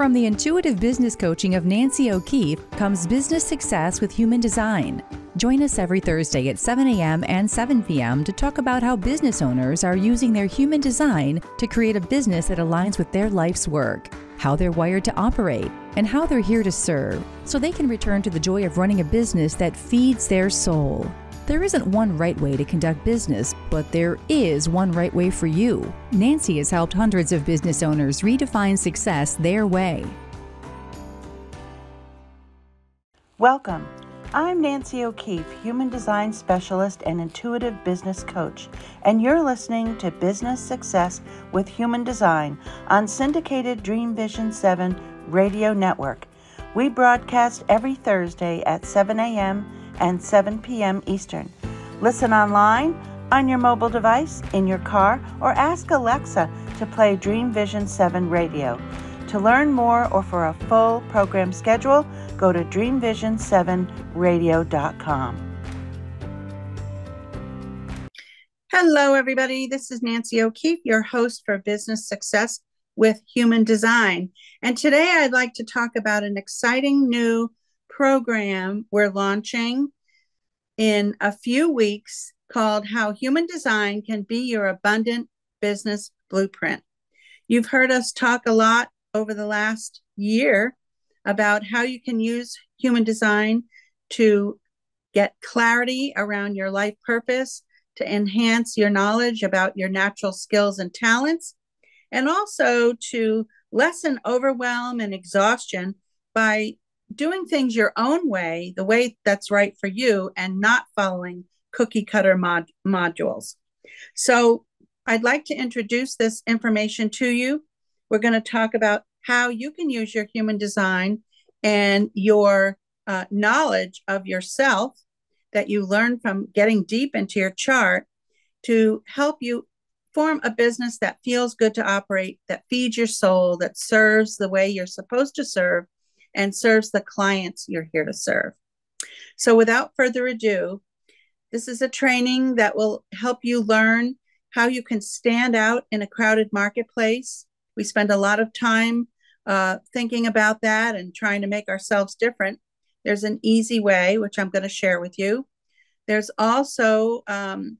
From the intuitive business coaching of Nancy O'Keefe comes business success with human design. Join us every Thursday at 7 a.m. and 7 p.m. to talk about how business owners are using their human design to create a business that aligns with their life's work, how they're wired to operate, and how they're here to serve so they can return to the joy of running a business that feeds their soul. There isn't one right way to conduct business, but there is one right way for you. Nancy has helped hundreds of business owners redefine success their way. Welcome. I'm Nancy O'Keefe, Human Design Specialist and Intuitive Business Coach, and you're listening to Business Success with Human Design on syndicated Dream Vision 7 radio network. We broadcast every Thursday at 7 a.m and 7 p.m. Eastern. Listen online, on your mobile device, in your car, or ask Alexa to play Dream Vision 7 radio. To learn more or for a full program schedule, go to dreamvision7radio.com. Hello, everybody. This is Nancy O'Keefe, your host for Business Success with Human Design. And today I'd like to talk about an exciting new program we're launching in a few weeks called How Human Design Can Be Your Abundant Business Blueprint. You've heard us talk a lot over the last year about how you can use human design to get clarity around your life purpose, to enhance your knowledge about your natural skills and talents, and also to lessen overwhelm and exhaustion by doing things your own way, the way that's right for you, and not following cookie cutter mod- modules. So, I'd like to introduce this information to you. We're going to talk about how you can use your human design and your uh, knowledge of yourself that you learn from getting deep into your chart to help you form a business that feels good to operate, that feeds your soul, that serves the way you're supposed to serve, and serves the clients you're here to serve. So, without further ado, this is a training that will help you learn how you can stand out in a crowded marketplace. We spend a lot of time uh, thinking about that and trying to make ourselves different. There's an easy way, which I'm going to share with you. There's also um,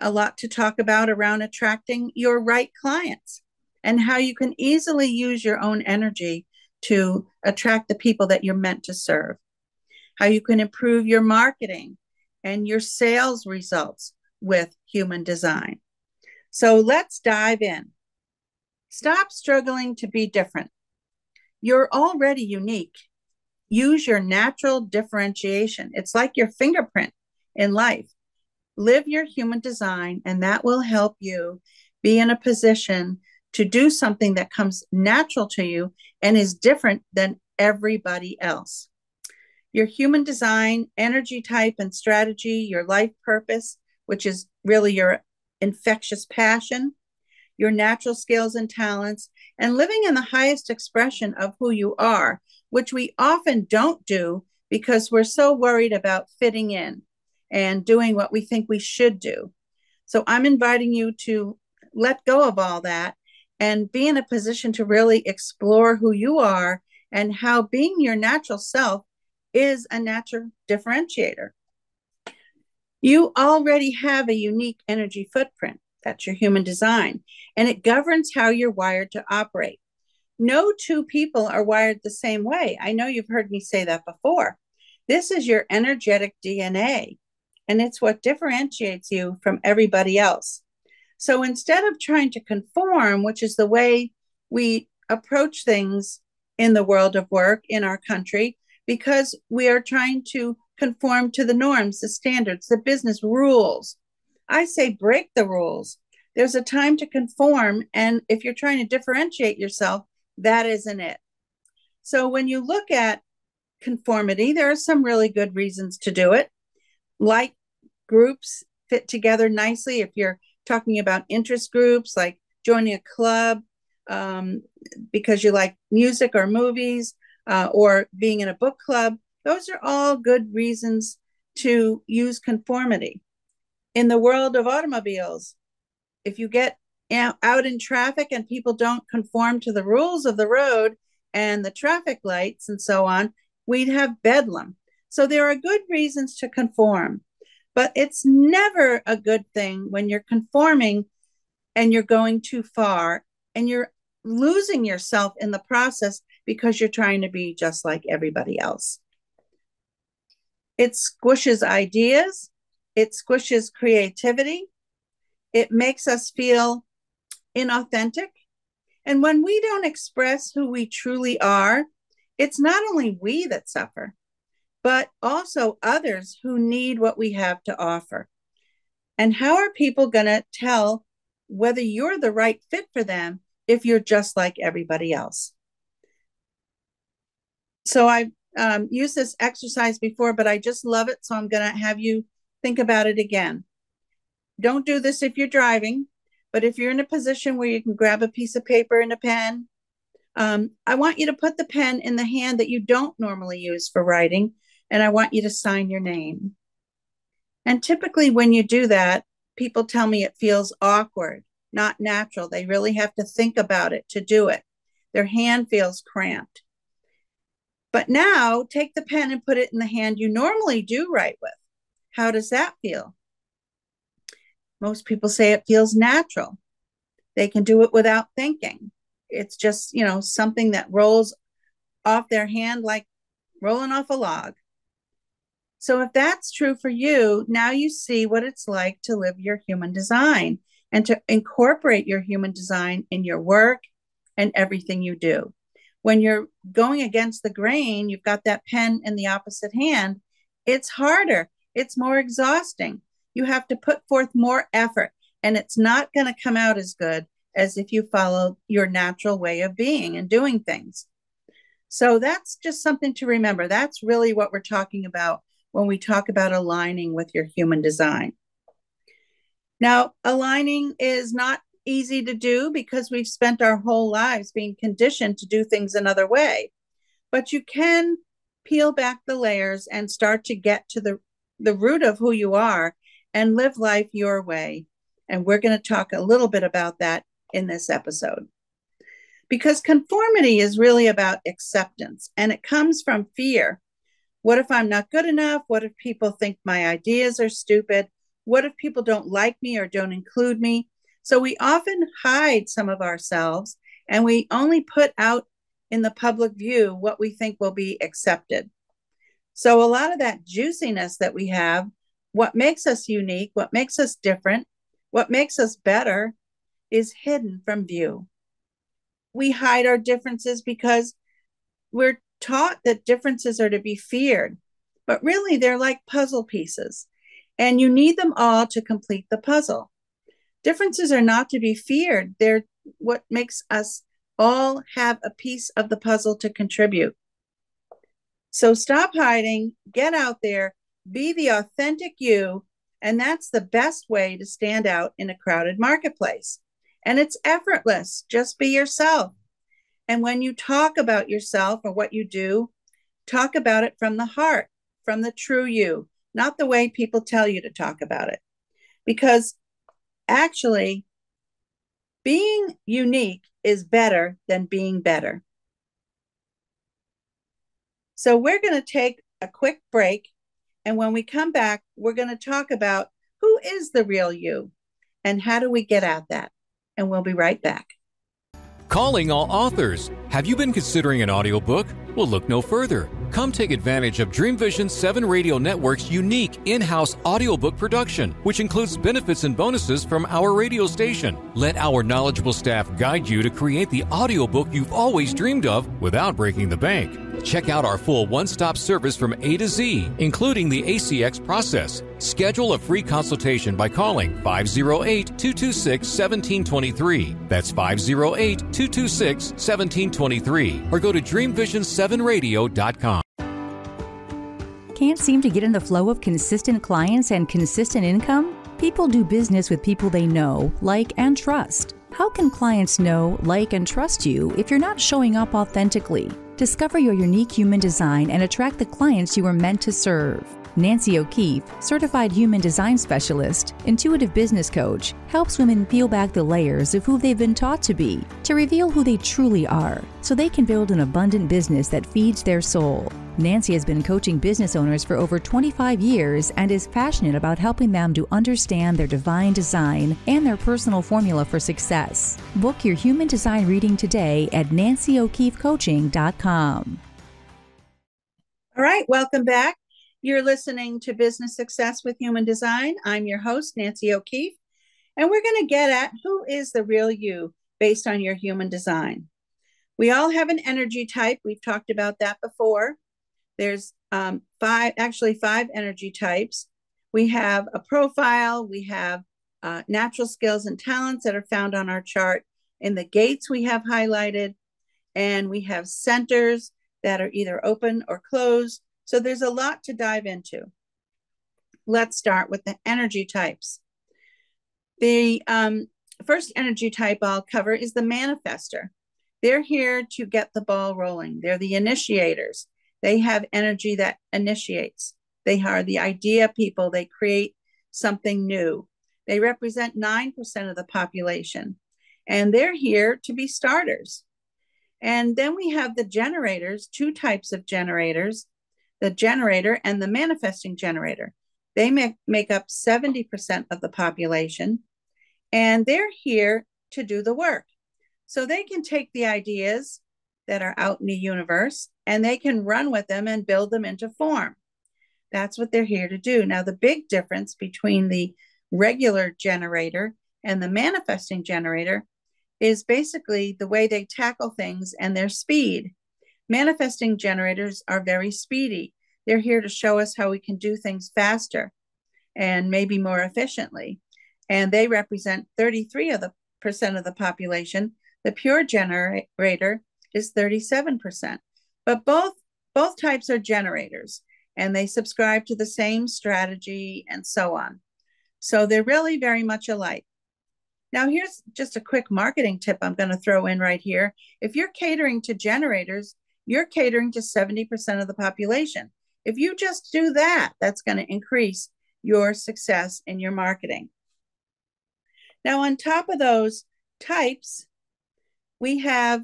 a lot to talk about around attracting your right clients and how you can easily use your own energy to attract the people that you're meant to serve, how you can improve your marketing and your sales results with human design. So let's dive in. Stop struggling to be different. You're already unique. Use your natural differentiation. It's like your fingerprint in life. Live your human design, and that will help you be in a position to do something that comes natural to you and is different than everybody else. Your human design, energy type, and strategy, your life purpose, which is really your infectious passion, your natural skills and talents, and living in the highest expression of who you are, which we often don't do because we're so worried about fitting in and doing what we think we should do. So I'm inviting you to let go of all that and be in a position to really explore who you are and how being your natural self is a natural differentiator. You already have a unique energy footprint. That's your human design, and it governs how you're wired to operate. No two people are wired the same way. I know you've heard me say that before. This is your energetic DNA, and it's what differentiates you from everybody else. So instead of trying to conform, which is the way we approach things in the world of work in our country, because we are trying to conform to the norms, the standards, the business rules. I say break the rules. There's a time to conform. And if you're trying to differentiate yourself, that isn't it. So when you look at conformity, there are some really good reasons to do it. Like groups fit together nicely. If you're talking about interest groups like joining a club um, because you like music or movies uh, or being in a book club. Those are all good reasons to use conformity. In the world of automobiles, if you get out in traffic and people don't conform to the rules of the road, and the traffic lights and so on, we'd have bedlam. So there are good reasons to conform, but it's never a good thing when you're conforming and you're going too far and you're losing yourself in the process because you're trying to be just like everybody else. It squishes ideas, it squishes creativity, it makes us feel inauthentic. And when we don't express who we truly are, it's not only we that suffer, but also others who need what we have to offer. And how are people going to tell whether you're the right fit for them if you're just like everybody else? So I've um, used this exercise before, but I just love it. So I'm going to have you think about it again. Don't do this if you're driving, but if you're in a position where you can grab a piece of paper and a pen, um, I want you to put the pen in the hand that you don't normally use for writing, and I want you to sign your name. And typically, when you do that, people tell me it feels awkward, not natural. They really have to think about it to do it. Their hand feels cramped. But now take the pen and put it in the hand you normally do write with. How does that feel? Most people say it feels natural. They can do it without thinking. It's just, you know, something that rolls off their hand like rolling off a log. So, if that's true for you, now you see what it's like to live your human design and to incorporate your human design in your work and everything you do. When you're going against the grain, you've got that pen in the opposite hand, it's harder, it's more exhausting you have to put forth more effort and it's not going to come out as good as if you follow your natural way of being and doing things. So that's just something to remember. That's really what we're talking about when we talk about aligning with your human design. Now, aligning is not easy to do because we've spent our whole lives being conditioned to do things another way. But you can peel back the layers and start to get to the, the root of who you are and live life your way. And we're going to talk a little bit about that in this episode. Because conformity is really about acceptance and it comes from fear. What if I'm not good enough? What if people think my ideas are stupid? What if people don't like me or don't include me? So we often hide some of ourselves and we only put out in the public view what we think will be accepted. So a lot of that juiciness that we have what makes us unique, what makes us different, what makes us better is hidden from view. We hide our differences because we're taught that differences are to be feared, but really they're like puzzle pieces, and you need them all to complete the puzzle. Differences are not to be feared, they're what makes us all have a piece of the puzzle to contribute. So stop hiding, get out there, be the authentic you. And that's the best way to stand out in a crowded marketplace. And it's effortless. Just be yourself. And when you talk about yourself or what you do, talk about it from the heart, from the true you, not the way people tell you to talk about it. Because actually, being unique is better than being better. So, we're going to take a quick break and when we come back, we're going to talk about who is the real you and how do we get at that. And we'll be right back. Calling all authors. Have you been considering an audiobook? Well, look no further. Come take advantage of Dream Vision 7 Radio Network's unique in house audiobook production, which includes benefits and bonuses from our radio station. Let our knowledgeable staff guide you to create the audiobook you've always dreamed of without breaking the bank. Check out our full one stop service from A to Z, including the ACX process. Schedule a free consultation by calling 508 226 1723. That's 508 226 1723. Or go to dreamvision7radio.com. Can't seem to get in the flow of consistent clients and consistent income? People do business with people they know, like, and trust. How can clients know, like, and trust you if you're not showing up authentically? Discover your unique human design and attract the clients you were meant to serve. Nancy O'Keefe, certified human design specialist, intuitive business coach, helps women peel back the layers of who they've been taught to be to reveal who they truly are so they can build an abundant business that feeds their soul. Nancy has been coaching business owners for over 25 years and is passionate about helping them to understand their divine design and their personal formula for success. Book your human design reading today at nancyokeefecoaching.com. All right, welcome back. You're listening to Business Success with Human Design. I'm your host, Nancy O'Keefe, and we're going to get at who is the real you based on your human design. We all have an energy type. We've talked about that before. There's um, five, actually, five energy types. We have a profile, we have uh, natural skills and talents that are found on our chart. In the gates, we have highlighted, and we have centers that are either open or closed so there's a lot to dive into. Let's start with the energy types. The um, first energy type I'll cover is the manifester. They're here to get the ball rolling. They're the initiators. They have energy that initiates. They are the idea people. They create something new. They represent 9% of the population, and they're here to be starters. And then we have the generators, two types of generators the generator and the manifesting generator. They make, make up 70% of the population, and they're here to do the work. So they can take the ideas that are out in the universe and they can run with them and build them into form. That's what they're here to do. Now, the big difference between the regular generator and the manifesting generator is basically the way they tackle things and their speed. Manifesting generators are very speedy. They're here to show us how we can do things faster and maybe more efficiently. And they represent 33 of the percent of the population. The pure generator is 37%. But both both types are generators and they subscribe to the same strategy and so on. So they're really very much alike. Now, here's just a quick marketing tip I'm going to throw in right here. If you're catering to generators, you're catering to 70% of the population. If you just do that, that's going to increase your success in your marketing. Now, on top of those types, we have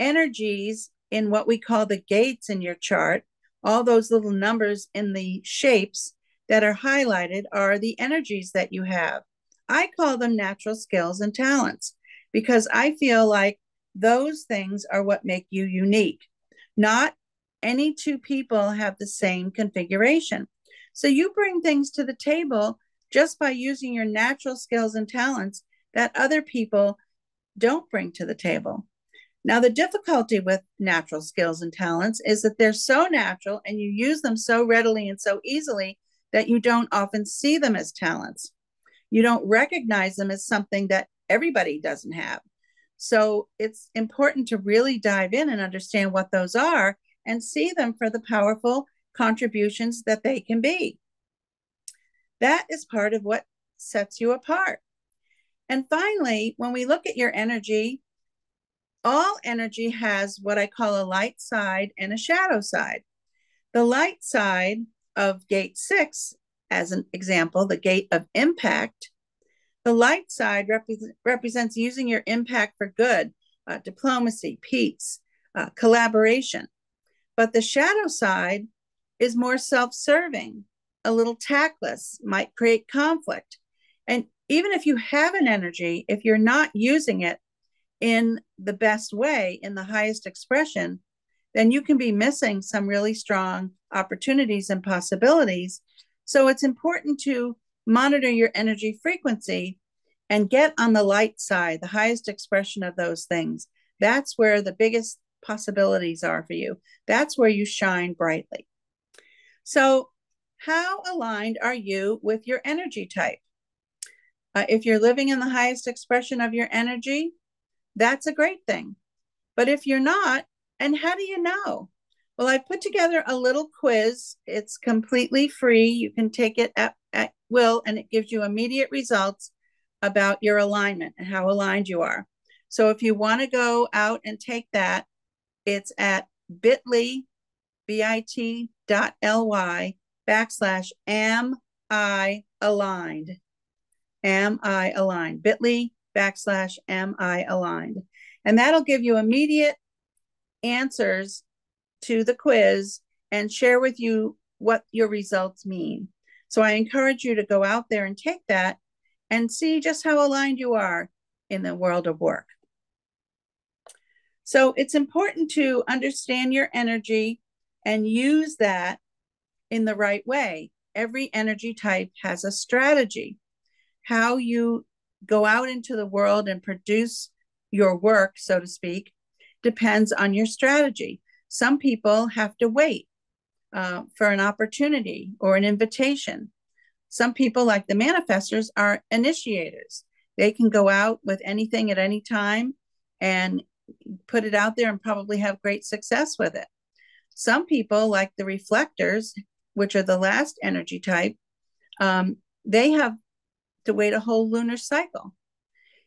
energies in what we call the gates in your chart. All those little numbers in the shapes that are highlighted are the energies that you have. I call them natural skills and talents because I feel like those things are what make you unique, not any two people have the same configuration. So you bring things to the table just by using your natural skills and talents that other people don't bring to the table. Now, the difficulty with natural skills and talents is that they're so natural and you use them so readily and so easily that you don't often see them as talents. You don't recognize them as something that everybody doesn't have. So it's important to really dive in and understand what those are and see them for the powerful contributions that they can be. That is part of what sets you apart. And finally, when we look at your energy, all energy has what I call a light side and a shadow side. The light side of gate six, as an example, the gate of impact, the light side represents using your impact for good, uh, diplomacy, peace, uh, collaboration. But the shadow side is more self serving, a little tactless, might create conflict. And even if you have an energy, if you're not using it in the best way, in the highest expression, then you can be missing some really strong opportunities and possibilities. So it's important to monitor your energy frequency and get on the light side, the highest expression of those things. That's where the biggest possibilities are for you. That's where you shine brightly. So, how aligned are you with your energy type? Uh, if you're living in the highest expression of your energy, that's a great thing. But if you're not, and how do you know? Well, I put together a little quiz. It's completely free. You can take it at, at will, and it gives you immediate results about your alignment and how aligned you are. So if you want to go out and take that, it's at bit.ly, bit.ly backslash am I aligned. Am I aligned? Bit.ly backslash am I aligned. And that'll give you immediate answers to the quiz and share with you what your results mean. So I encourage you to go out there and take that and see just how aligned you are in the world of work. So it's important to understand your energy and use that in the right way. Every energy type has a strategy. How you go out into the world and produce your work, so to speak, depends on your strategy. Some people have to wait uh, for an opportunity or an invitation. Some people, like the manifestors, are initiators. They can go out with anything at any time and put it out there and probably have great success with it. Some people, like the reflectors, which are the last energy type, um, they have to wait a whole lunar cycle.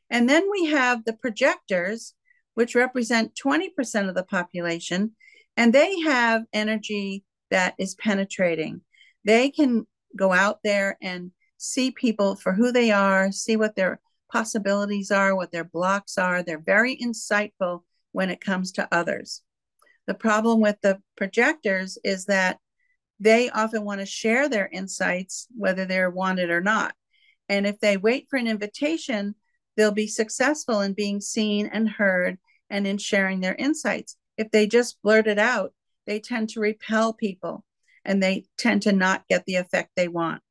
And then we have the projectors, which represent 20% of the population, and they have energy that is penetrating. They can go out there and see people for who they are, see what their possibilities are, what their blocks are. They're very insightful when it comes to others. The problem with the projectors is that they often want to share their insights, whether they're wanted or not. And if they wait for an invitation, they'll be successful in being seen and heard and in sharing their insights. If they just blurt it out, they tend to repel people and they tend to not get the effect they want.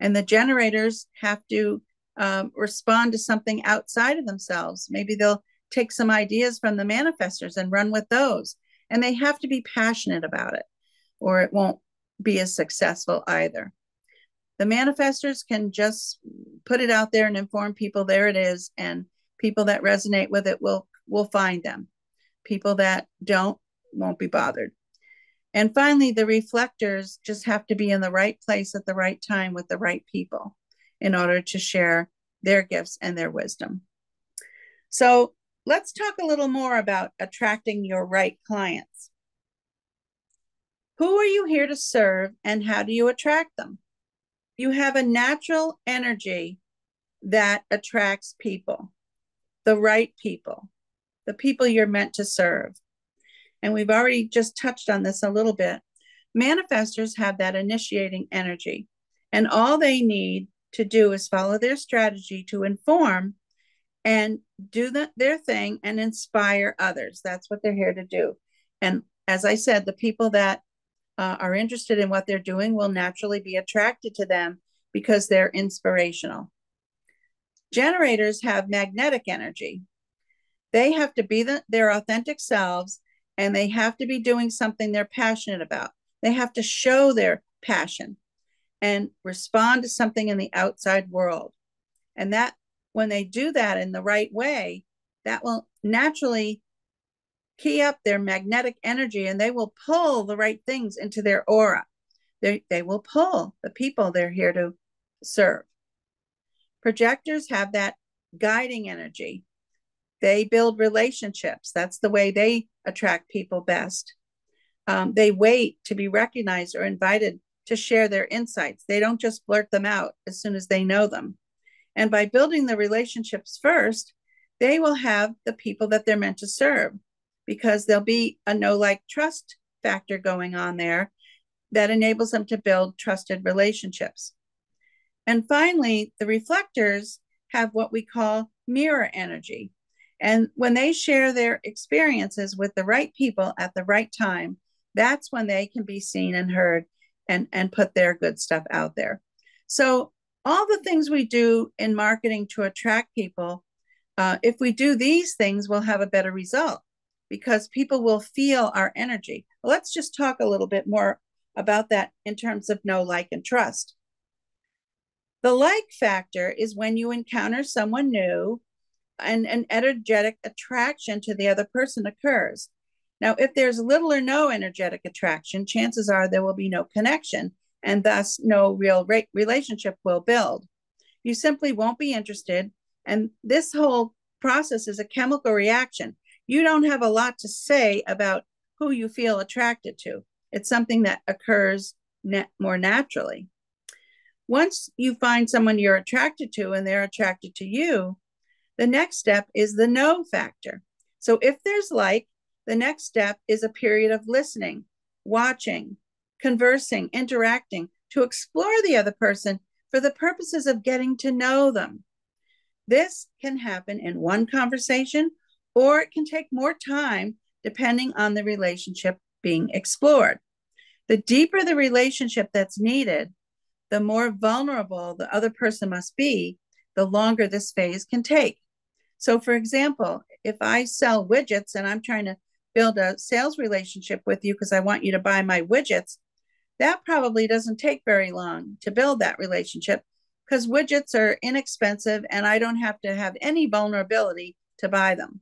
And the generators have to um, respond to something outside of themselves. Maybe they'll take some ideas from the manifestors and run with those. And they have to be passionate about it, or it won't be as successful either. The manifestors can just put it out there and inform people there it is, and people that resonate with it will will find them. People that don't won't be bothered. And finally, the reflectors just have to be in the right place at the right time with the right people in order to share their gifts and their wisdom. So let's talk a little more about attracting your right clients. Who are you here to serve and how do you attract them? You have a natural energy that attracts people, the right people, the people you're meant to serve. And we've already just touched on this a little bit. Manifestors have that initiating energy, and all they need to do is follow their strategy to inform and do the, their thing and inspire others. That's what they're here to do. And as I said, the people that uh, are interested in what they're doing will naturally be attracted to them because they're inspirational. Generators have magnetic energy. They have to be the, their authentic selves and they have to be doing something they're passionate about. They have to show their passion and respond to something in the outside world. And that, when they do that in the right way, that will naturally key up their magnetic energy and they will pull the right things into their aura. They, they will pull the people they're here to serve. Projectors have that guiding energy. They build relationships. That's the way they attract people best. Um, they wait to be recognized or invited to share their insights. They don't just blurt them out as soon as they know them. And by building the relationships first, they will have the people that they're meant to serve because there'll be a know like trust factor going on there that enables them to build trusted relationships. And finally, the reflectors have what we call mirror energy. And when they share their experiences with the right people at the right time, that's when they can be seen and heard and and put their good stuff out there. So all the things we do in marketing to attract people uh, if we do these things we'll have a better result because people will feel our energy. Let's just talk a little bit more about that in terms of know like and trust. The like factor is when you encounter someone new and an energetic attraction to the other person occurs now, if there's little or no energetic attraction, chances are there will be no connection and thus no real re- relationship will build. You simply won't be interested. And this whole process is a chemical reaction. You don't have a lot to say about who you feel attracted to. It's something that occurs more naturally. Once you find someone you're attracted to and they're attracted to you, the next step is the know factor. So if there's like, the next step is a period of listening, watching, conversing, interacting to explore the other person for the purposes of getting to know them. This can happen in one conversation or it can take more time depending on the relationship being explored. The deeper the relationship that's needed, the more vulnerable the other person must be, the longer this phase can take. So, for example, if I sell widgets and I'm trying to build a sales relationship with you because I want you to buy my widgets, that probably doesn't take very long to build that relationship because widgets are inexpensive and I don't have to have any vulnerability to buy them.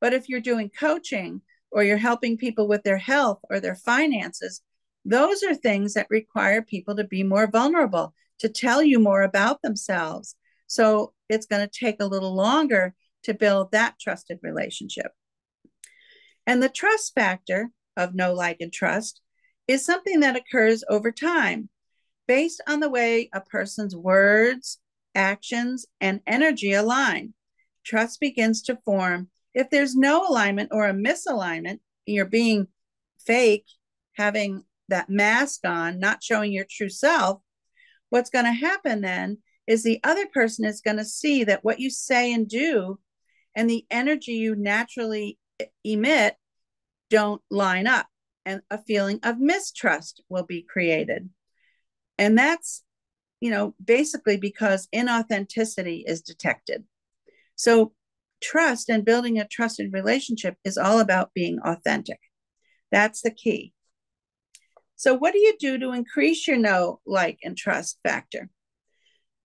But if you're doing coaching or you're helping people with their health or their finances, those are things that require people to be more vulnerable, to tell you more about themselves. So it's going to take a little longer to build that trusted relationship. And the trust factor of know like, and trust is something that occurs over time based on the way a person's words, actions, and energy align. Trust begins to form if there's no alignment or a misalignment, you're being fake, having that mask on, not showing your true self, what's going to happen then is the other person is going to see that what you say and do and the energy you naturally emit don't line up and a feeling of mistrust will be created. And that's you know basically because inauthenticity is detected. So trust and building a trusted relationship is all about being authentic. That's the key. So, what do you do to increase your know, like, and trust factor?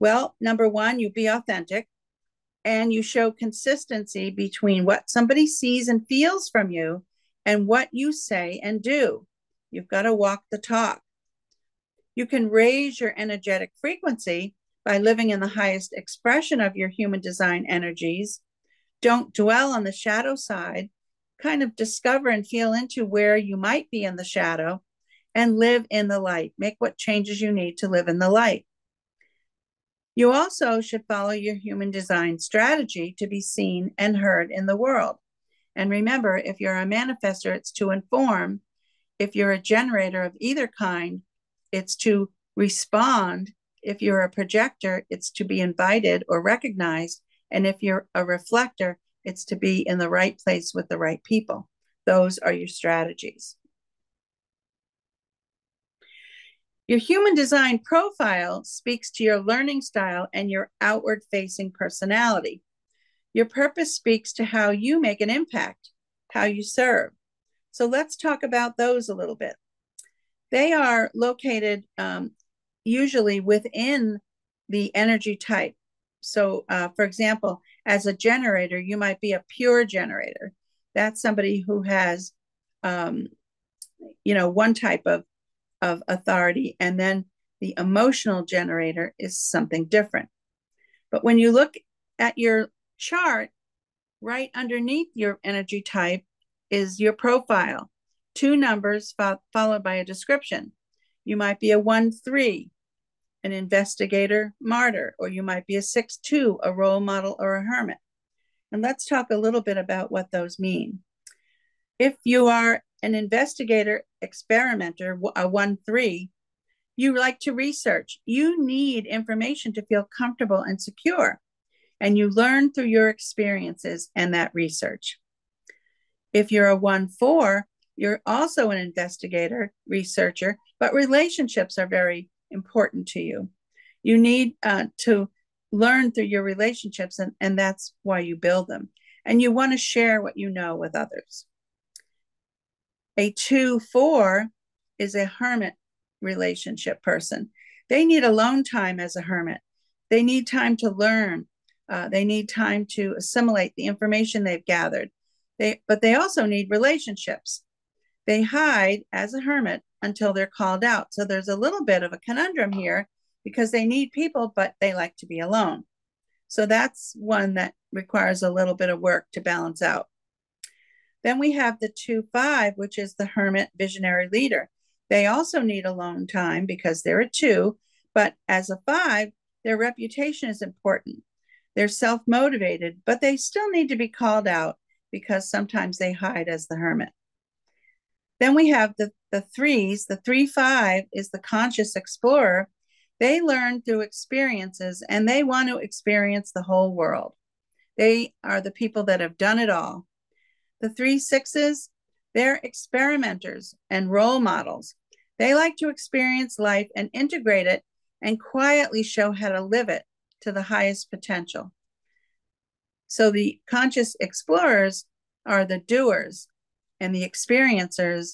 Well, number one, you be authentic and you show consistency between what somebody sees and feels from you and what you say and do. You've got to walk the talk. You can raise your energetic frequency by living in the highest expression of your human design energies. Don't dwell on the shadow side. Kind of discover and feel into where you might be in the shadow and live in the light. Make what changes you need to live in the light. You also should follow your human design strategy to be seen and heard in the world. And remember, if you're a manifester, it's to inform. If you're a generator of either kind, it's to respond. If you're a projector, it's to be invited or recognized. And if you're a reflector, it's to be in the right place with the right people. Those are your strategies. Your human design profile speaks to your learning style and your outward facing personality. Your purpose speaks to how you make an impact, how you serve. So let's talk about those a little bit. They are located um, usually within the energy type. So, uh, for example, as a generator, you might be a pure generator. That's somebody who has, um, you know, one type of of authority. And then the emotional generator is something different. But when you look at your chart, right underneath your energy type is your profile, two numbers fo- followed by a description. You might be a 1 3, an investigator, martyr, or you might be a 6 2, a role model, or a hermit. And let's talk a little bit about what those mean. If you are an investigator experimenter, a 1 3, you like to research. You need information to feel comfortable and secure. And you learn through your experiences and that research. If you're a 1 4, you're also an investigator, researcher, but relationships are very important to you. You need uh, to learn through your relationships, and, and that's why you build them. And you want to share what you know with others. A two four is a hermit relationship person. They need alone time as a hermit. They need time to learn. Uh, they need time to assimilate the information they've gathered. They, but they also need relationships. They hide as a hermit until they're called out. So there's a little bit of a conundrum here because they need people, but they like to be alone. So that's one that requires a little bit of work to balance out. Then we have the 2 5, which is the hermit visionary leader. They also need alone time because they're a two, but as a five, their reputation is important. They're self motivated, but they still need to be called out because sometimes they hide as the hermit. Then we have the, the threes. The three five is the conscious explorer. They learn through experiences and they want to experience the whole world. They are the people that have done it all. The three sixes, they're experimenters and role models. They like to experience life and integrate it and quietly show how to live it to the highest potential. So the conscious explorers are the doers, and the experiencers,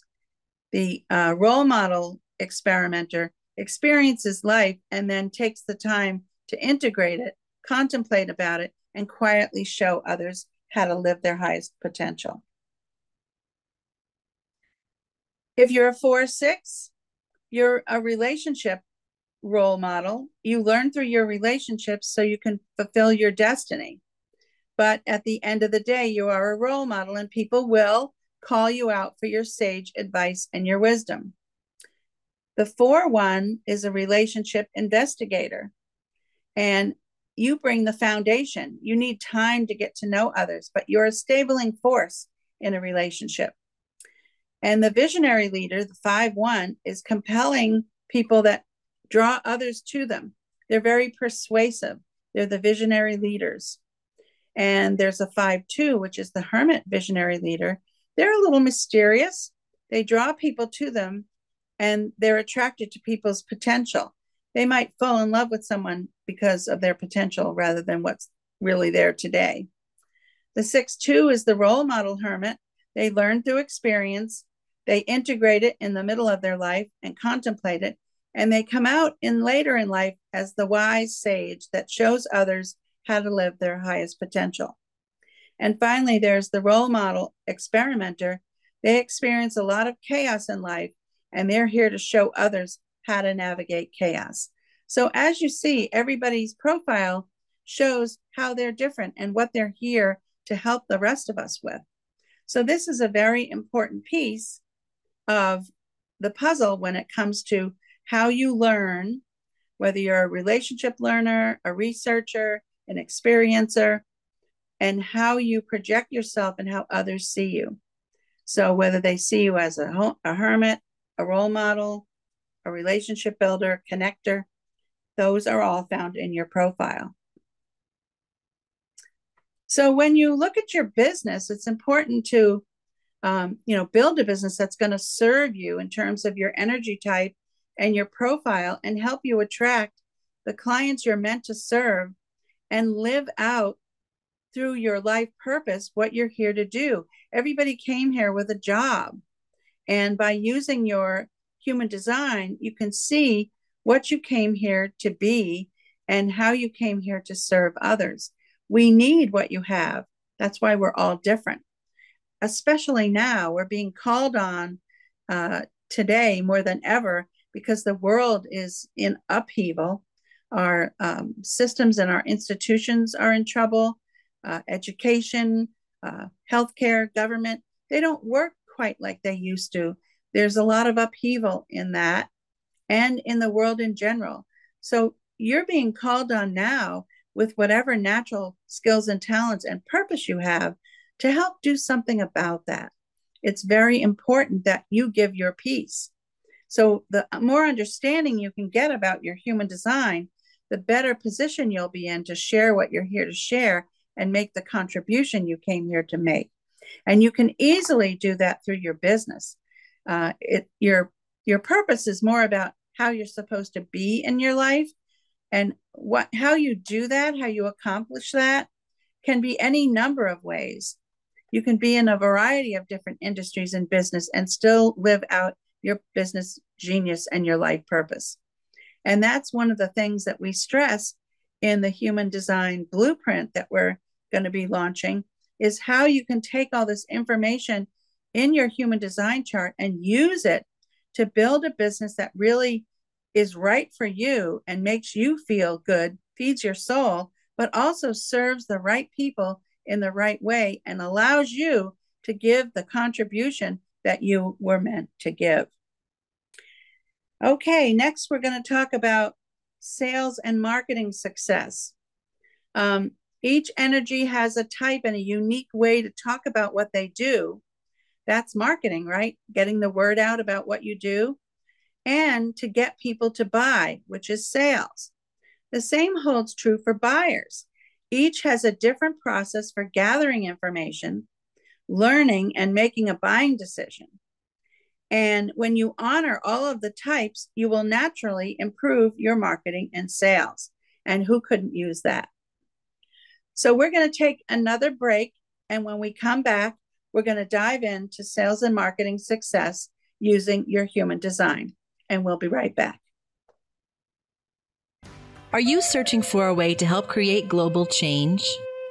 the uh, role model experimenter, experiences life and then takes the time to integrate it, contemplate about it, and quietly show others how to live their highest potential. If you're a four six, you're a relationship role model. You learn through your relationships so you can fulfill your destiny. But at the end of the day, you are a role model, and people will call you out for your sage advice and your wisdom. The 4 1 is a relationship investigator, and you bring the foundation. You need time to get to know others, but you're a stabling force in a relationship. And the visionary leader, the 5 1, is compelling people that draw others to them. They're very persuasive. They're the visionary leaders. And there's a 5 2, which is the hermit visionary leader. They're a little mysterious. They draw people to them and they're attracted to people's potential. They might fall in love with someone because of their potential rather than what's really there today. The 6 2 is the role model hermit. They learn through experience, they integrate it in the middle of their life and contemplate it and they come out in later in life as the wise sage that shows others how to live their highest potential. And finally, there's the role model experimenter. They experience a lot of chaos in life, and they're here to show others how to navigate chaos. So, as you see, everybody's profile shows how they're different and what they're here to help the rest of us with. So, this is a very important piece of the puzzle when it comes to how you learn, whether you're a relationship learner, a researcher, an experiencer, and how you project yourself and how others see you. So, whether they see you as a, a hermit, a role model, a relationship builder, connector, those are all found in your profile. So, when you look at your business, it's important to um, you know build a business that's going to serve you in terms of your energy type and your profile and help you attract the clients you're meant to serve and live out through your life purpose what you're here to do. Everybody came here with a job. And by using your human design, you can see what you came here to be and how you came here to serve others. We need what you have. That's why we're all different. Especially now, we're being called on uh, today more than ever because the world is in upheaval. Our um, systems and our institutions are in trouble. Uh, education, uh, healthcare, government, they don't work quite like they used to. There's a lot of upheaval in that and in the world in general. So you're being called on now with whatever natural skills and talents and purpose you have to help do something about that. It's very important that you give your piece. So, the more understanding you can get about your human design, the better position you'll be in to share what you're here to share and make the contribution you came here to make. And you can easily do that through your business. Uh, it, your your purpose is more about how you're supposed to be in your life and what how you do that how you accomplish that can be any number of ways you can be in a variety of different industries and business and still live out your business genius and your life purpose. And that's one of the things that we stress in the human design blueprint that we're going to be launching is how you can take all this information in your human design chart and use it to build a business that really is right for you and makes you feel good, feeds your soul, but also serves the right people in the right way and allows you to give the contribution that you were meant to give. Okay, next we're going to talk about sales and marketing success. Um, each energy has a type and a unique way to talk about what they do. That's marketing, right? Getting the word out about what you do and to get people to buy, which is sales. The same holds true for buyers. Each has a different process for gathering information, learning, and making a buying decision. And when you honor all of the types, you will naturally improve your marketing and sales. And who couldn't use that? So, we're going to take another break. And when we come back, we're going to dive into sales and marketing success using your human design. And we'll be right back. Are you searching for a way to help create global change?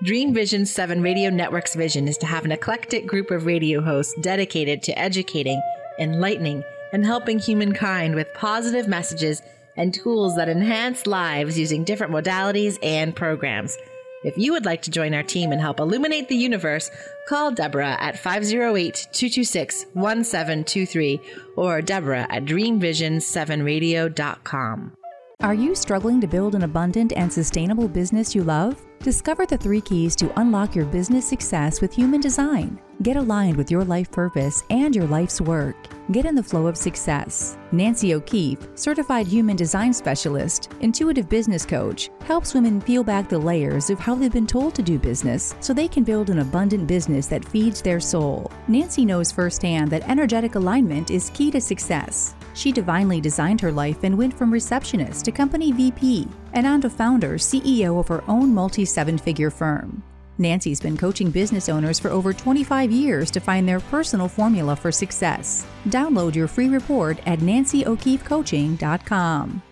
Dream Vision 7 Radio Network's vision is to have an eclectic group of radio hosts dedicated to educating enlightening, and helping humankind with positive messages and tools that enhance lives using different modalities and programs. If you would like to join our team and help illuminate the universe, call Deborah at 508 226 1723 or Deborah at dreamvision7radio.com. Are you struggling to build an abundant and sustainable business you love? Discover the three keys to unlock your business success with human design. Get aligned with your life purpose and your life's work. Get in the flow of success. Nancy O'Keefe, certified human design specialist, intuitive business coach, helps women peel back the layers of how they've been told to do business so they can build an abundant business that feeds their soul. Nancy knows firsthand that energetic alignment is key to success. She divinely designed her life and went from receptionist to company VP and on to founder, CEO of her own multi seven figure firm. Nancy's been coaching business owners for over 25 years to find their personal formula for success. Download your free report at nancyo'keefecoaching.com.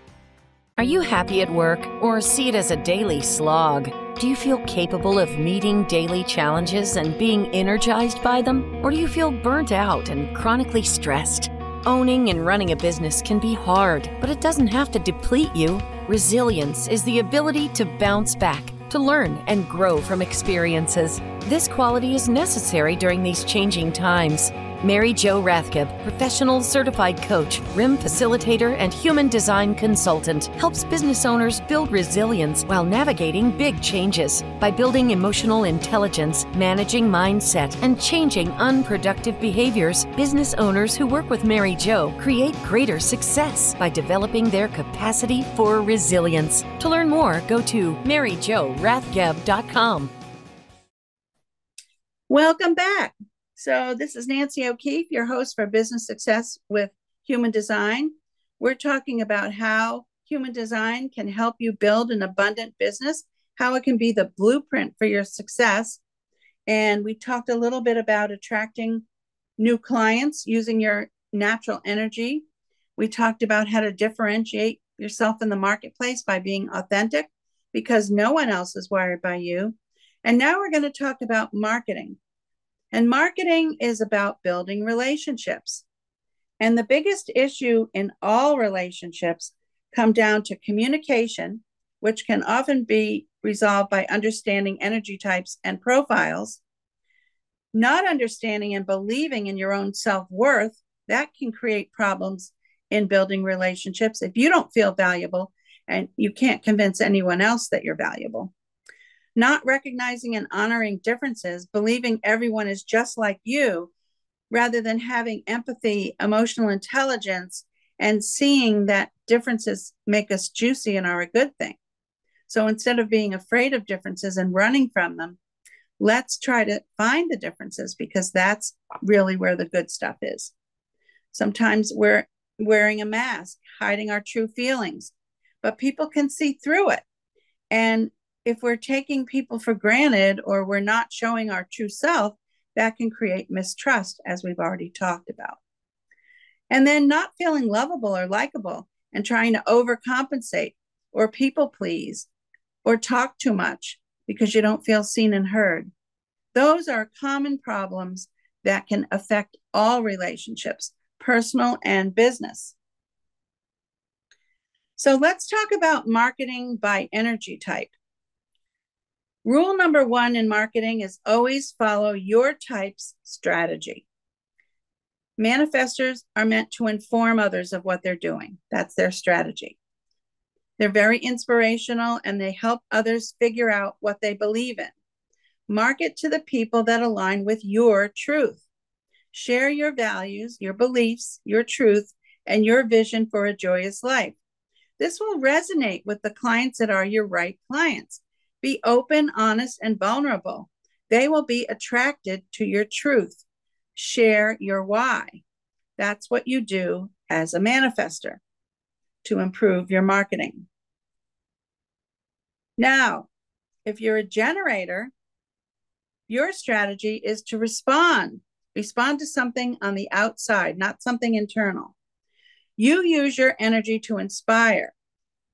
Are you happy at work or see it as a daily slog? Do you feel capable of meeting daily challenges and being energized by them? Or do you feel burnt out and chronically stressed? Owning and running a business can be hard, but it doesn't have to deplete you. Resilience is the ability to bounce back, to learn and grow from experiences. This quality is necessary during these changing times. Mary Jo Rathgeb, professional certified coach, RIM facilitator, and human design consultant, helps business owners build resilience while navigating big changes. By building emotional intelligence, managing mindset, and changing unproductive behaviors, business owners who work with Mary Jo create greater success by developing their capacity for resilience. To learn more, go to maryjorathgeb.com. Welcome back. So, this is Nancy O'Keefe, your host for Business Success with Human Design. We're talking about how human design can help you build an abundant business, how it can be the blueprint for your success. And we talked a little bit about attracting new clients using your natural energy. We talked about how to differentiate yourself in the marketplace by being authentic because no one else is wired by you. And now we're going to talk about marketing. And marketing is about building relationships. And the biggest issue in all relationships come down to communication, which can often be resolved by understanding energy types and profiles. Not understanding and believing in your own self worth, that can create problems in building relationships if you don't feel valuable and you can't convince anyone else that you're valuable not recognizing and honoring differences, believing everyone is just like you, rather than having empathy, emotional intelligence, and seeing that differences make us juicy and are a good thing. So instead of being afraid of differences and running from them, let's try to find the differences because that's really where the good stuff is. Sometimes we're wearing a mask, hiding our true feelings, but people can see through it. And if we're taking people for granted or we're not showing our true self, that can create mistrust, as we've already talked about. And then not feeling lovable or likable and trying to overcompensate or people please or talk too much because you don't feel seen and heard. Those are common problems that can affect all relationships, personal and business. So let's talk about marketing by energy type. Rule number one in marketing is always follow your type's strategy. Manifestors are meant to inform others of what they're doing. That's their strategy. They're very inspirational and they help others figure out what they believe in. Market to the people that align with your truth. Share your values, your beliefs, your truth, and your vision for a joyous life. This will resonate with the clients that are your right clients. Be open, honest, and vulnerable. They will be attracted to your truth. Share your why. That's what you do as a manifester to improve your marketing. Now, if you're a generator, your strategy is to respond. Respond to something on the outside, not something internal. You use your energy to inspire,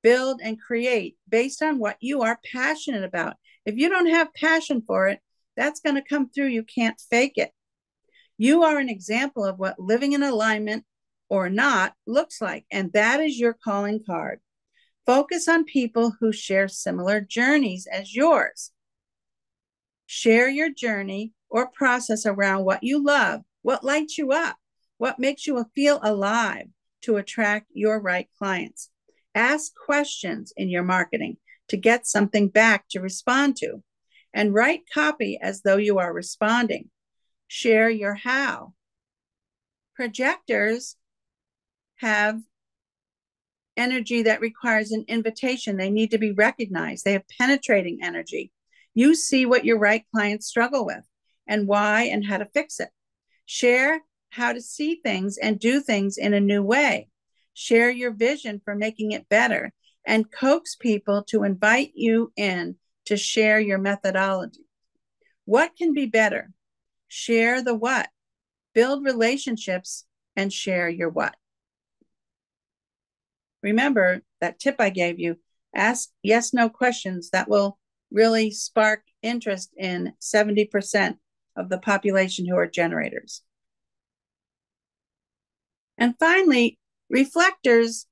build, and create based on what you are passionate about. If you don't have passion for it, that's going to come through. You can't fake it. You are an example of what living in alignment or not looks like, and that is your calling card. Focus on people who share similar journeys as yours. Share your journey or process around what you love, what lights you up, what makes you feel alive to attract your right clients. Ask questions in your marketing to get something back to respond to, and write copy as though you are responding. Share your how. Projectors have energy that requires an invitation. They need to be recognized. They have penetrating energy. You see what your right clients struggle with and why and how to fix it. Share how to see things and do things in a new way. Share your vision for making it better and coax people to invite you in to share your methodology. What can be better? Share the what, build relationships, and share your what. Remember that tip I gave you ask yes no questions that will really spark interest in 70% of the population who are generators. And finally, reflectors,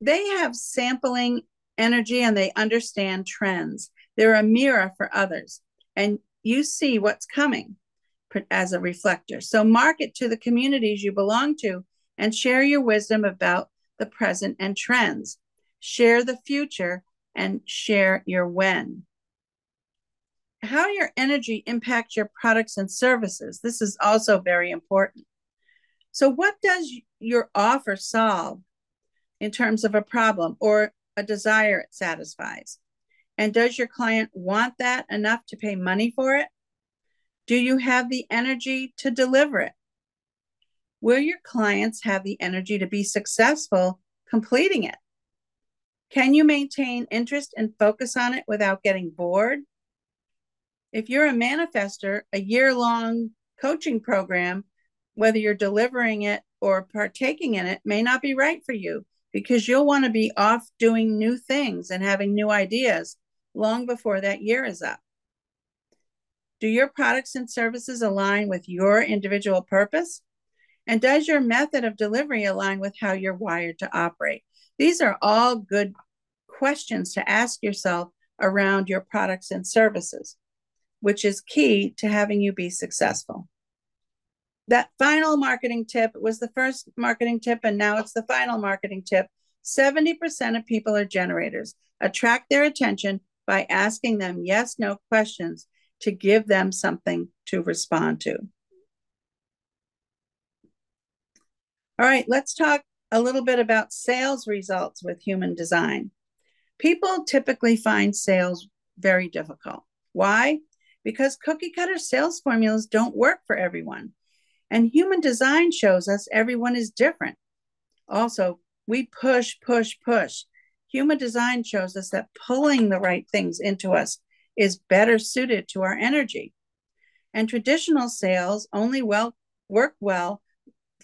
they have sampling energy and they understand trends. They're a mirror for others, and you see what's coming as a reflector. So market to the communities you belong to and share your wisdom about the present and trends. Share the future and share your when how your energy impacts your products and services. This is also very important. So, what does your offer solve in terms of a problem or a desire it satisfies? And does your client want that enough to pay money for it? Do you have the energy to deliver it? Will your clients have the energy to be successful completing it? Can you maintain interest and focus on it without getting bored? if you're a manifester, a year long coaching program, whether you're delivering it or partaking in it, may not be right for you because you'll want to be off doing new things and having new ideas long before that year is up. Do your products and services align with your individual purpose? And does your method of delivery align with how you're wired to operate? These are all good questions to ask yourself around your products and services which is key to having you be successful. That final marketing tip was the first marketing tip, and now it's the final marketing tip. 70% of people are generators. Attract their attention by asking them yes no questions to give them something to respond to. All right, let's talk a little bit about sales results with human design. People typically find sales very difficult. Why? because cookie cutter sales formulas don't work for everyone. And human design shows us everyone is different. Also, we push, push, push. Human design shows us that pulling the right things into us is better suited to our energy. And traditional sales only well work well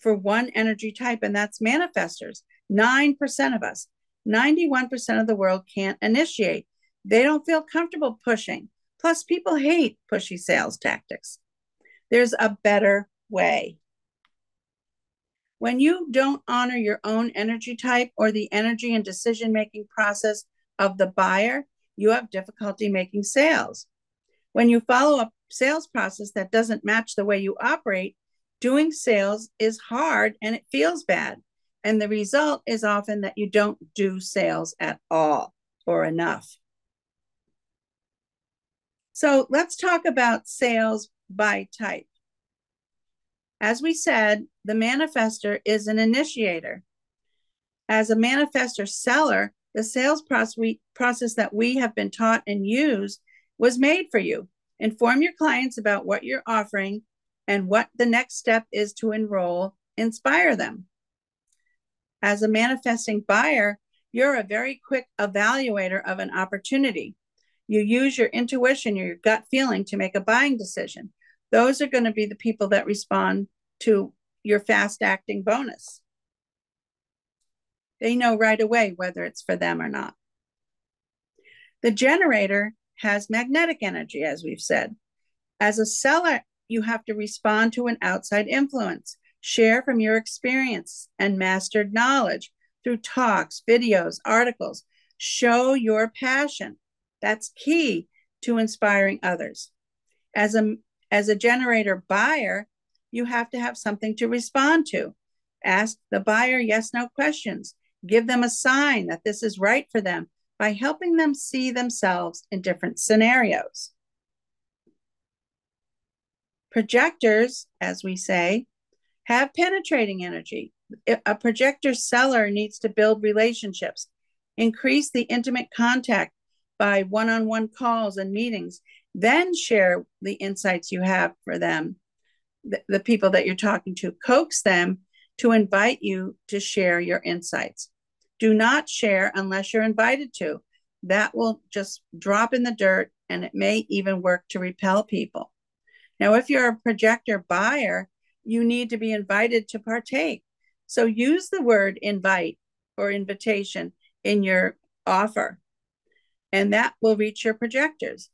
for one energy type, and that's manifestors. 9% of us, 91% of the world can't initiate. They don't feel comfortable pushing. Plus, people hate pushy sales tactics. There's a better way. When you don't honor your own energy type or the energy and decision making process of the buyer, you have difficulty making sales. When you follow a sales process that doesn't match the way you operate, Doing sales is hard and it feels bad. And the result is often that you don't do sales at all or enough. So let's talk about sales by type. As we said, the manifester is an initiator. As a manifester seller, the sales process that we have been taught and used was made for you. Inform your clients about what you're offering and what the next step is to enroll, inspire them. As a manifesting buyer, you're a very quick evaluator of an opportunity. You use your intuition, your gut feeling to make a buying decision. Those are going to be the people that respond to your fast acting bonus. They know right away whether it's for them or not. The generator has magnetic energy, as we've said. As a seller, you have to respond to an outside influence, share from your experience and mastered knowledge through talks, videos, articles. Show your passion. That's key to inspiring others. As a, as a generator buyer, you have to have something to respond to. Ask the buyer yes no questions. Give them a sign that this is right for them by helping them see themselves in different scenarios. Projectors, as we say, have penetrating energy. A projector seller needs to build relationships, increase the intimate contact by one on one calls and meetings, then share the insights you have for them, the, the people that you're talking to, coax them to invite you to share your insights. Do not share unless you're invited to. That will just drop in the dirt and it may even work to repel people. Now, if you're a projector buyer, you need to be invited to partake. So use the word invite or invitation in your offer, and that will reach your projectors.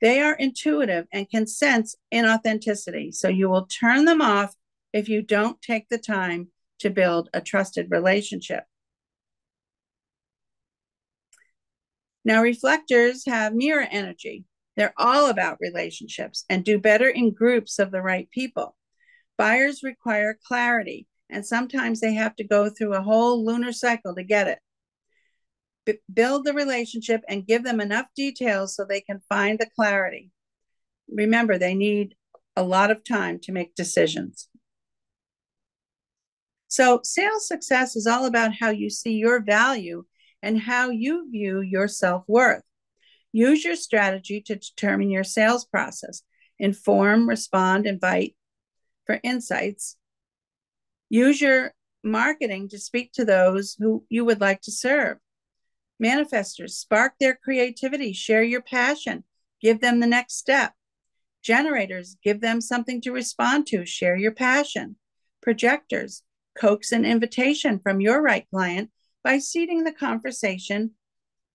They are intuitive and can sense inauthenticity. So you will turn them off if you don't take the time to build a trusted relationship. Now, reflectors have mirror energy. They're all about relationships and do better in groups of the right people. Buyers require clarity, and sometimes they have to go through a whole lunar cycle to get it. B- build the relationship and give them enough details so they can find the clarity. Remember, they need a lot of time to make decisions. So, sales success is all about how you see your value and how you view your self worth. Use your strategy to determine your sales process. Inform, respond, invite for insights. Use your marketing to speak to those who you would like to serve. Manifestors, spark their creativity, share your passion, give them the next step. Generators, give them something to respond to, share your passion. Projectors, coax an invitation from your right client by seeding the conversation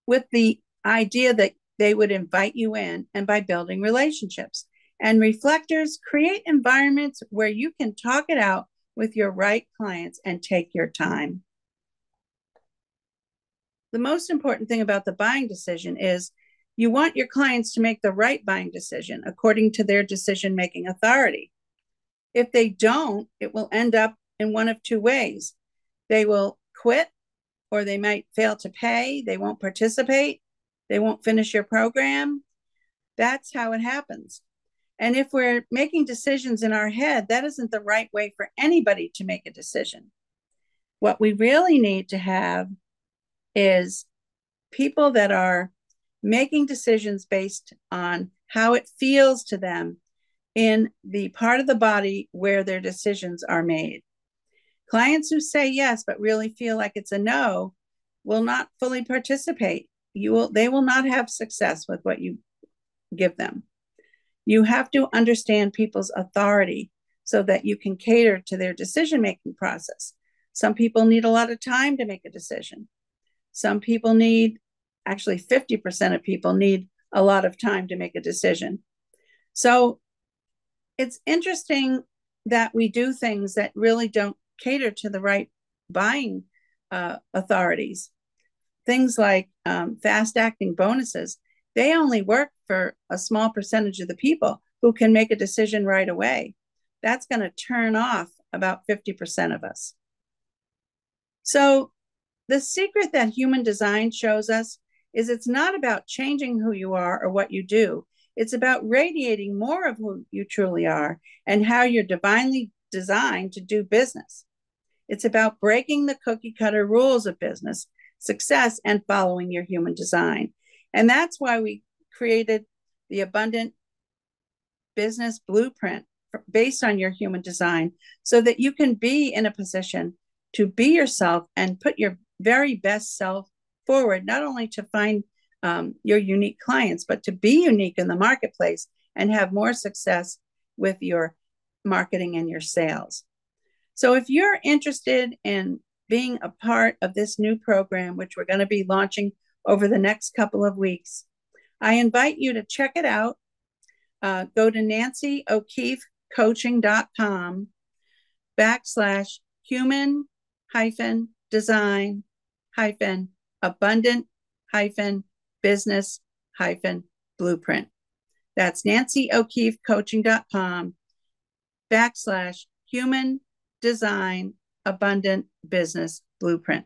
with the idea that they would invite you in and by building relationships. And reflectors create environments where you can talk it out with your right clients and take your time. The most important thing about the buying decision is you want your clients to make the right buying decision according to their decision making authority. If they don't, it will end up in one of two ways. They will quit or they might fail to pay, they won't participate, they won't finish your program. That's how it happens. And if we're making decisions in our head, that isn't the right way for anybody to make a decision. What we really need to have is people that are making decisions based on how it feels to them in the part of the body where their decisions are made. Clients who say yes but really feel like it's a no will not fully participate. You will they will not have success with what you give them. You have to understand people's authority so that you can cater to their decision making process. Some people need a lot of time to make a decision. Some people need actually 50% of people need a lot of time to make a decision. So it's interesting that we do things that really don't cater to the right buying uh, authorities. Things like um, fast acting bonuses, they only work for a small percentage of the people who can make a decision right away. that's going to turn off about 50% of us. So, the secret that human design shows us is it's not about changing who you are or what you do. It's about radiating more of who you truly are and how you're divinely designed to do business. It's about breaking the cookie cutter rules of business, success, and following your human design. And that's why we created the Abundant Business Blueprint based on your human design so that you can be in a position to be yourself and put your very best self forward, not only to find um, your unique clients, but to be unique in the marketplace and have more success with your marketing and your sales. So, if you're interested in being a part of this new program, which we're going to be launching over the next couple of weeks, I invite you to check it out. Uh, go to nancyokeefecoaching.com backslash human hyphen design hyphen abundant hyphen business hyphen blueprint. That's nancyokeefecoaching.com backslash human design abundant business blueprint.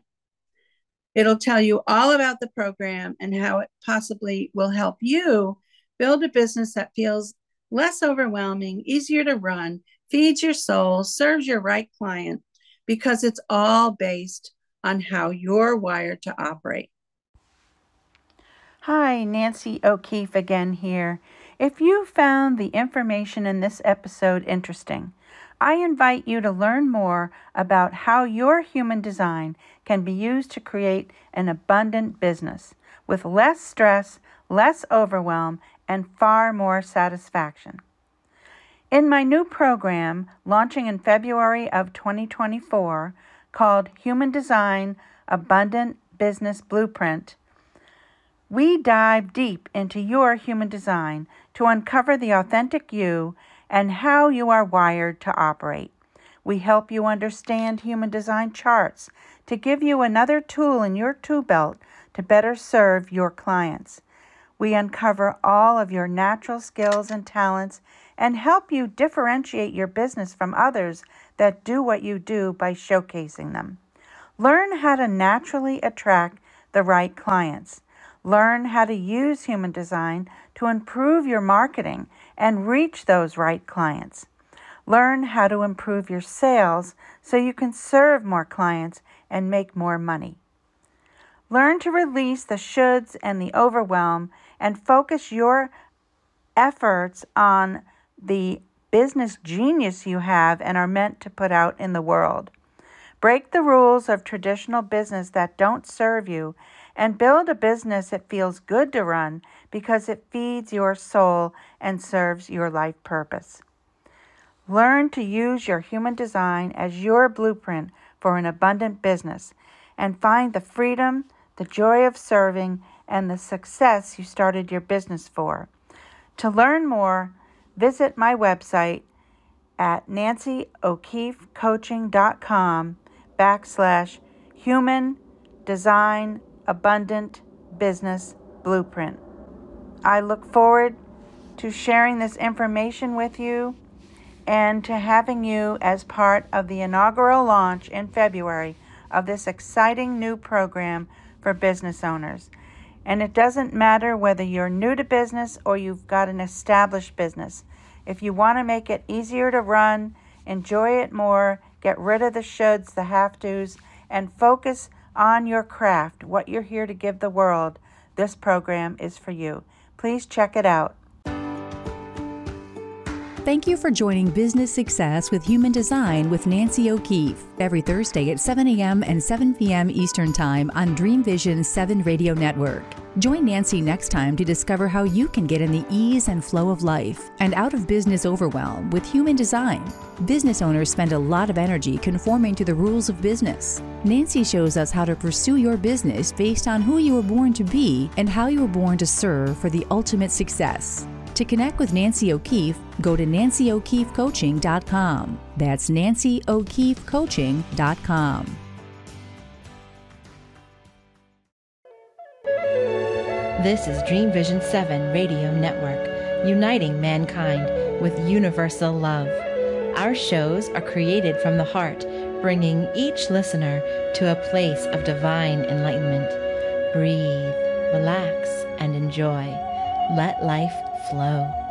It'll tell you all about the program and how it possibly will help you build a business that feels less overwhelming, easier to run, feeds your soul, serves your right client, because it's all based on how you're wired to operate. Hi, Nancy O'Keefe again here. If you found the information in this episode interesting, I invite you to learn more about how your human design can be used to create an abundant business with less stress, less overwhelm, and far more satisfaction. In my new program, launching in February of 2024, called Human Design Abundant Business Blueprint, we dive deep into your human design to uncover the authentic you and how you are wired to operate. We help you understand human design charts to give you another tool in your tool belt to better serve your clients. We uncover all of your natural skills and talents and help you differentiate your business from others that do what you do by showcasing them. Learn how to naturally attract the right clients. Learn how to use human design to improve your marketing and reach those right clients. Learn how to improve your sales so you can serve more clients and make more money. Learn to release the shoulds and the overwhelm and focus your efforts on the business genius you have and are meant to put out in the world. Break the rules of traditional business that don't serve you and build a business that feels good to run because it feeds your soul and serves your life purpose. Learn to use your human design as your blueprint for an abundant business and find the freedom, the joy of serving, and the success you started your business for. To learn more, visit my website at nancyokeefecoaching.com backslash human design abundant business blueprint. I look forward to sharing this information with you and to having you as part of the inaugural launch in February of this exciting new program for business owners. And it doesn't matter whether you're new to business or you've got an established business. If you want to make it easier to run, enjoy it more, get rid of the shoulds, the have tos, and focus on your craft, what you're here to give the world, this program is for you. Please check it out. Thank you for joining Business Success with Human Design with Nancy O'Keefe every Thursday at 7 a.m. and 7 p.m. Eastern Time on Dream Vision 7 Radio Network. Join Nancy next time to discover how you can get in the ease and flow of life and out of business overwhelm with human design. Business owners spend a lot of energy conforming to the rules of business. Nancy shows us how to pursue your business based on who you were born to be and how you were born to serve for the ultimate success. To connect with Nancy O'Keefe, go to nancyokeefecoaching.com. That's nancyokeefecoaching.com. This is Dream Vision 7 Radio Network, uniting mankind with universal love. Our shows are created from the heart, bringing each listener to a place of divine enlightenment. Breathe, relax, and enjoy. Let life flow.